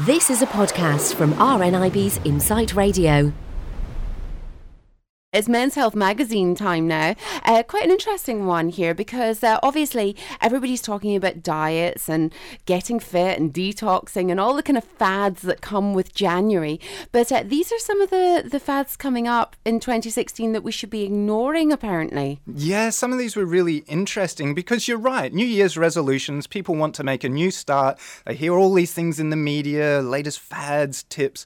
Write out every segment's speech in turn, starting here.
This is a podcast from RNIB's Insight Radio. It's Men's Health magazine time now. Uh, quite an interesting one here because uh, obviously everybody's talking about diets and getting fit and detoxing and all the kind of fads that come with January. But uh, these are some of the, the fads coming up in 2016 that we should be ignoring, apparently. Yeah, some of these were really interesting because you're right. New Year's resolutions, people want to make a new start. They hear all these things in the media, latest fads, tips,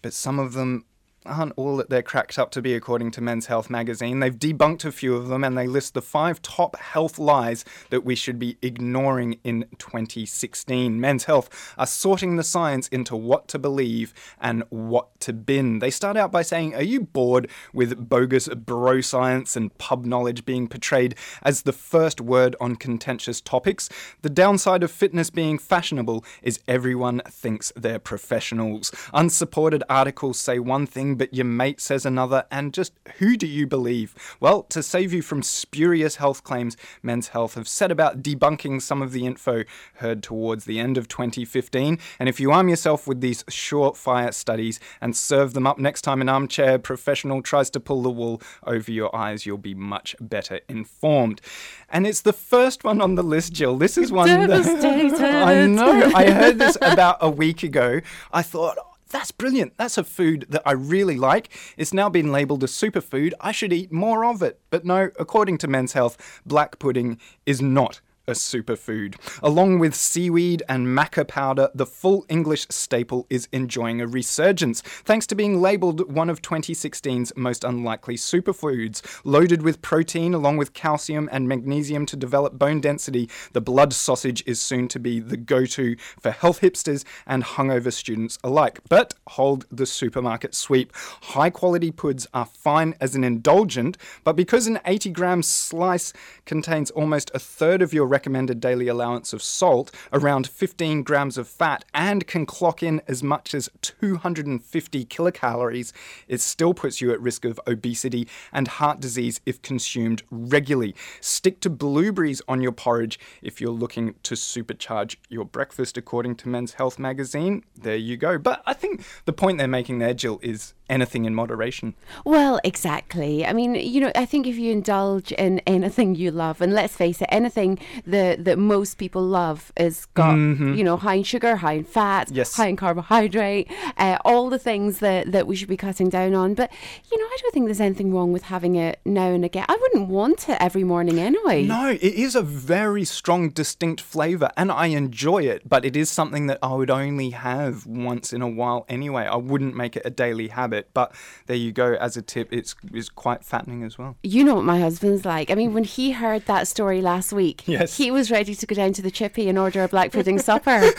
but some of them aren't all that they're cracked up to be, according to Men's Health magazine. They've debunked a few of them and they list the five top health lies that we should be ignoring in 2016. Men's Health are sorting the science into what to believe and what to bin. They start out by saying, Are you bored with bogus bro science and pub knowledge being portrayed as the first word on contentious topics? The downside of fitness being fashionable is everyone thinks they're professionals. Unsupported articles say one thing but your mate says another, and just who do you believe? Well, to save you from spurious health claims, Men's Health have set about debunking some of the info heard towards the end of 2015. And if you arm yourself with these surefire studies and serve them up next time an armchair professional tries to pull the wool over your eyes, you'll be much better informed. And it's the first one on the list, Jill. This is one that I know. I heard this about a week ago. I thought, that's brilliant. That's a food that I really like. It's now been labelled a superfood. I should eat more of it. But no, according to Men's Health, black pudding is not a superfood. Along with seaweed and maca powder, the full English staple is enjoying a resurgence, thanks to being labelled one of 2016's most unlikely superfoods. Loaded with protein along with calcium and magnesium to develop bone density, the blood sausage is soon to be the go to for health hipsters and hungover students alike. But hold the supermarket sweep. High quality puds are fine as an indulgent, but because an 80 gram slice contains almost a third of your recommended daily allowance of salt, around 15 grams of fat, and can clock in as much as 250 kilocalories, it still puts you at risk of obesity and heart disease if consumed regularly. Stick to blueberries on your porridge if you're looking to supercharge your breakfast, according to Men's Health magazine. There you go. But I think the point they're making there, Jill, is anything in moderation. Well, exactly. I mean, you know, I think if you indulge in anything you love, and let's face it, anything that that most people love is got you know high in sugar, high in fat, Yes. high in carbohydrate, uh, all the things that that we should be cutting down on. But you know, I don't think there's anything wrong with having it now and again. I wouldn't want it every morning anyway. No, it is a very strong, distinct flavour, and I enjoy it, but it is something that I would only have once in a while anyway. I wouldn't make it a daily habit, but there you go. As a tip, it's, it's quite fattening as well. You know what my husband's like. I mean, when he heard that story last week, Yes. he was ready to go down to the chippy and order a black pudding supper.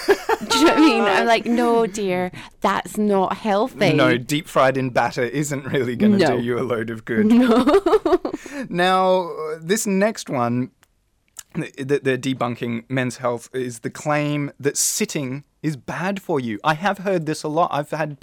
Do you know what I mean? I'm like, no, dear, that's not healthy. No, deep fried in batter isn't really going to No. do you a load of good. No. now, this next one that they're debunking men's health is the claim that sitting is bad for you. I have heard this a lot. I've had,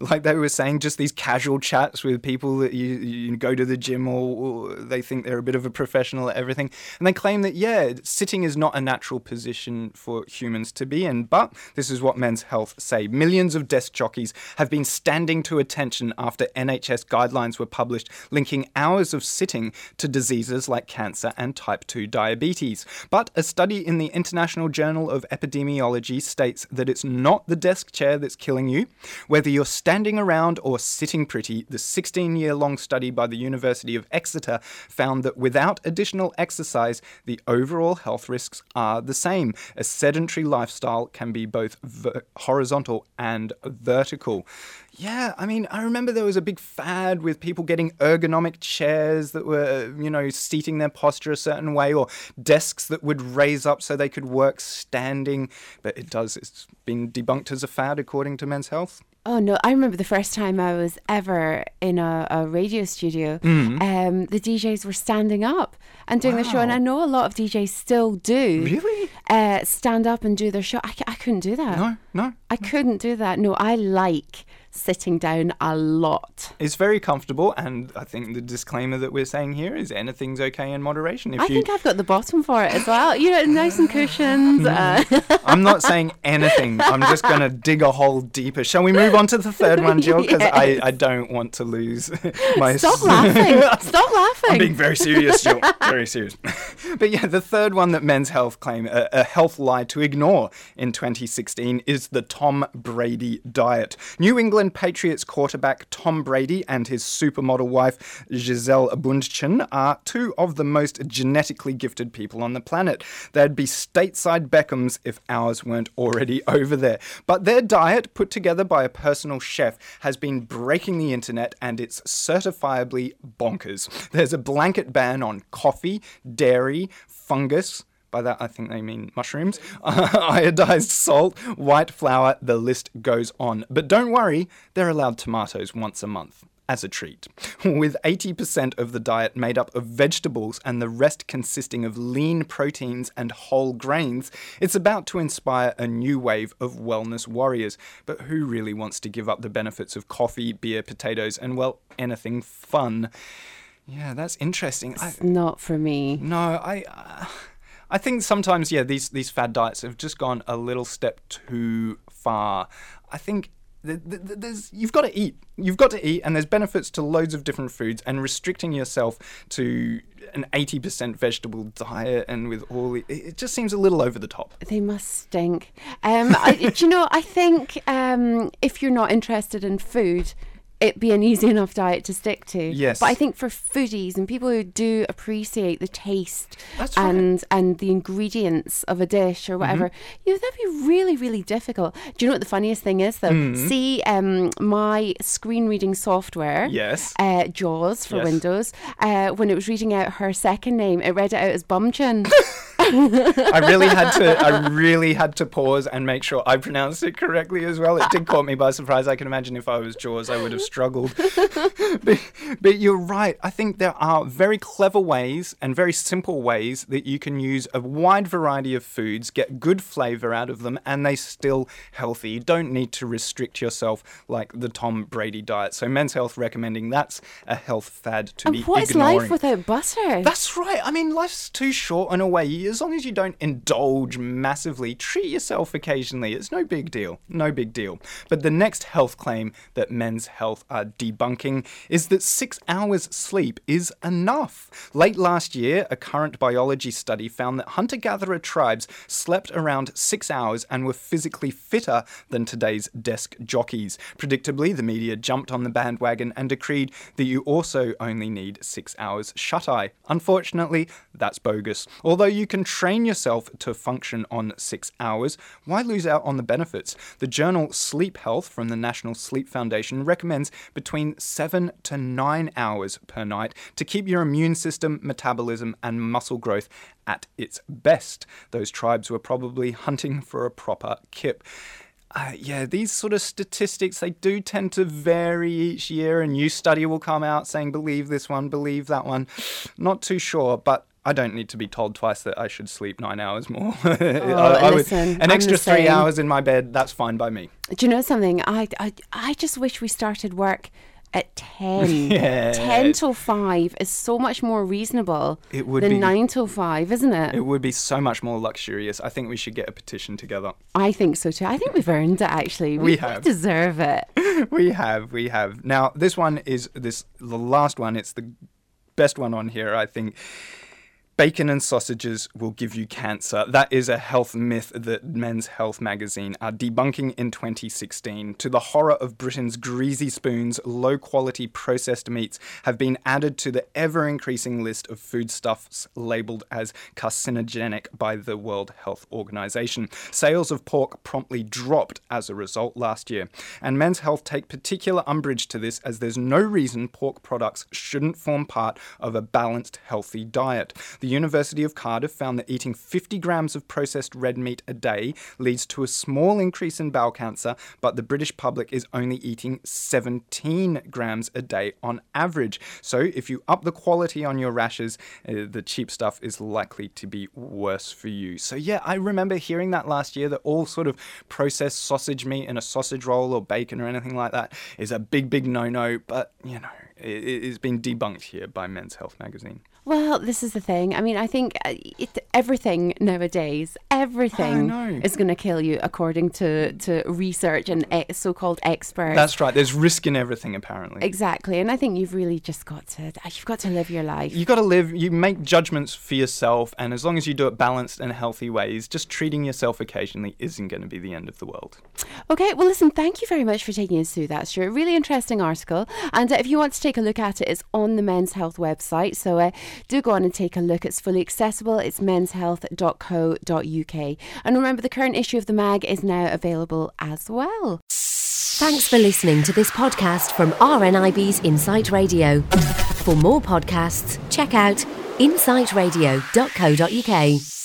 like they were saying, just these casual chats with people that you, you go to the gym or, or they think they're a bit of a professional at everything. And they claim that, yeah, sitting is not a natural position for humans to be in. But this is what Men's Health say. Millions of desk jockeys have been standing to attention after NHS guidelines were published linking hours of sitting to diseases like cancer and type 2 diabetes. But a study in the International Journal of Epidemiology states that it's not the desk chair that's killing you. Whether you're standing around or sitting pretty, the 16 year long study by the University of Exeter found that without additional exercise, the overall health risks are the same. A sedentary lifestyle can be both horizontal and vertical. Yeah, I mean, I remember there was a big fad with people getting ergonomic chairs that were, you know, seating their posture a certain way, or desks that would raise up so they could work standing. But it does, it's been debunked as a fad according to Men's Health. Oh no! I remember the first time I was ever in a, a radio studio. Mm-hmm. Um, the DJs were standing up and doing the show, and I know a lot of DJs still do. Really? Uh, stand up and do their show. I, I couldn't do that. No, no. I couldn't do that. No, I like sitting down a lot. It's very comfortable, and I think the disclaimer that we're saying here is anything's okay in moderation. If I you, think I've got the bottom for it as well. You know, nice and cushions. Uh, I'm not saying anything. I'm just going to dig a hole deeper. Shall we move on to the third one, Jill? Because I, Yes. I don't want to lose my. stop laughing. Stop laughing. I'm being very serious, Jill. Very serious. but yeah, the third one that Men's Health claim a, a health lie to ignore in 2016 is the Tom Brady diet. New England Patriots quarterback Tom Brady and his supermodel wife Gisele Bundchen are two of the most genetically gifted people on the planet. They'd be stateside Beckhams if ours weren't already over there. But their diet, put together by a personal chef, has been breaking the internet and it's certifiably bonkers. There's a blanket ban on coffee, dairy, fungus. By that, I think they mean mushrooms, iodized salt, white flour, the list goes on. But don't worry, they're allowed tomatoes once a month as a treat. With 80% of the diet made up of vegetables and the rest consisting of lean proteins and whole grains, it's about to inspire a new wave of wellness warriors. But who really wants to give up the benefits of coffee, beer, potatoes, and well, anything fun? Yeah, that's interesting. I, Not for me. no, I. Uh, I think sometimes, yeah, these these fad diets have just gone a little step too far. I think th- th- th- there's you've got to eat. You've got to eat, and there's benefits to loads of different foods. And restricting yourself to an 80% vegetable diet and with all the, it just seems a little over the top. They must stink. Um, I, do you know, I think um, if you're not interested in food, it'd be an easy enough diet to stick to. Yes. But I think for foodies and people who do appreciate the taste That's right. and and the ingredients of a dish or whatever, Mm-hmm. you know, that'd be really, really difficult. Do you know what the funniest thing is though? Mm-hmm. See, um, my screen reading software. Yes. Uh, Jaws for Yes. Windows. Uh, when it was reading out her second name, it read it out as Bumchin. I really had to I really had to pause and make sure I pronounced it correctly as well. It did caught me by surprise. I can imagine if I was Jaws I would have struggled. but, but you're right. I think there are very clever ways and very simple ways that you can use a wide variety of foods, get good flavor out of them and they still healthy. You don't need to restrict yourself like the Tom Brady diet. So Men's Health recommending that's a health fad to and be what is ignoring. life without butter? That's right. I mean, life's too short in a way. As long as you don't indulge massively, treat yourself occasionally. It's no big deal. No big deal. But the next health claim that Men's Health are debunking is that six hours sleep is enough. Late last year, a current biology study found that hunter gatherer tribes slept around six hours and were physically fitter than today's desk jockeys. Predictably, the media jumped on the bandwagon and decreed that you also only need six hours shut eye. Unfortunately, that's bogus. Although you can train yourself to function on six hours, why lose out on the benefits? The journal Sleep Health from the National Sleep Foundation recommends between seven to nine hours per night to keep your immune system, metabolism, and muscle growth at its best. Those tribes were probably hunting for a proper kip. Uh, yeah, these sort of statistics, they do tend to vary each year. A new study will come out saying, believe this one, believe that one. Not too sure, but I don't need to be told twice that I should sleep nine hours more. I- oh, I would- an I'm extra three hours in my bed, that's fine by me. Do you know something? I, I, I just wish we started work at 10. Yeah. 10 till 5 is so much more reasonable It would than be. 9 till 5, isn't it? It would be so much more luxurious. I think we should get a petition together. I think so too. I think we've earned it actually. We We, have. deserve it. we have, we have. Now, this one is this the last one. It's the best one on here, I think. Bacon and sausages will give you cancer. That is a health myth that Men's Health magazine are debunking in 2016. To the horror of Britain's greasy spoons, low quality processed meats have been added to the ever increasing list of foodstuffs labeled as carcinogenic by the World Health Organization. Sales of pork promptly dropped as a result last year. And Men's Health take particular umbrage to this as there's no reason pork products shouldn't form part of a balanced, healthy diet. The University of Cardiff found that eating 50 grams of processed red meat a day leads to a small increase in bowel cancer, but the British public is only eating 17 grams a day on average. So if you up the quality on your rashes, uh, the cheap stuff is likely to be worse for you. So yeah, I remember hearing that last year that all sort of processed sausage meat in a sausage roll or bacon or anything like that is a big, big no-no. But you know, it, it's been debunked here by Men's Health magazine. Well, this is the thing. I mean, I think uh, it, everything nowadays, everything is going to kill you according to, to research and e- so-called experts. That's right. There's risk in everything, apparently. exactly. And I think you've really just got to you've got to live your life. You've got to live. You make judgments for yourself, and as long as you do it balanced and healthy ways, just treating yourself occasionally isn't going to be the end of the world. Okay, well, listen, thank you very much for taking us through that, Stuart. Really interesting article. And uh, if you want to take a look at it, it's on the Men's Health website. So uh, do go on and take a look. It's fully accessible. It's menshealth.co.uk. And remember, the current issue of the mag is now available as well. Thanks for listening to this podcast from RNIB's Insight Radio. For more podcasts, check out insightradio.co.uk.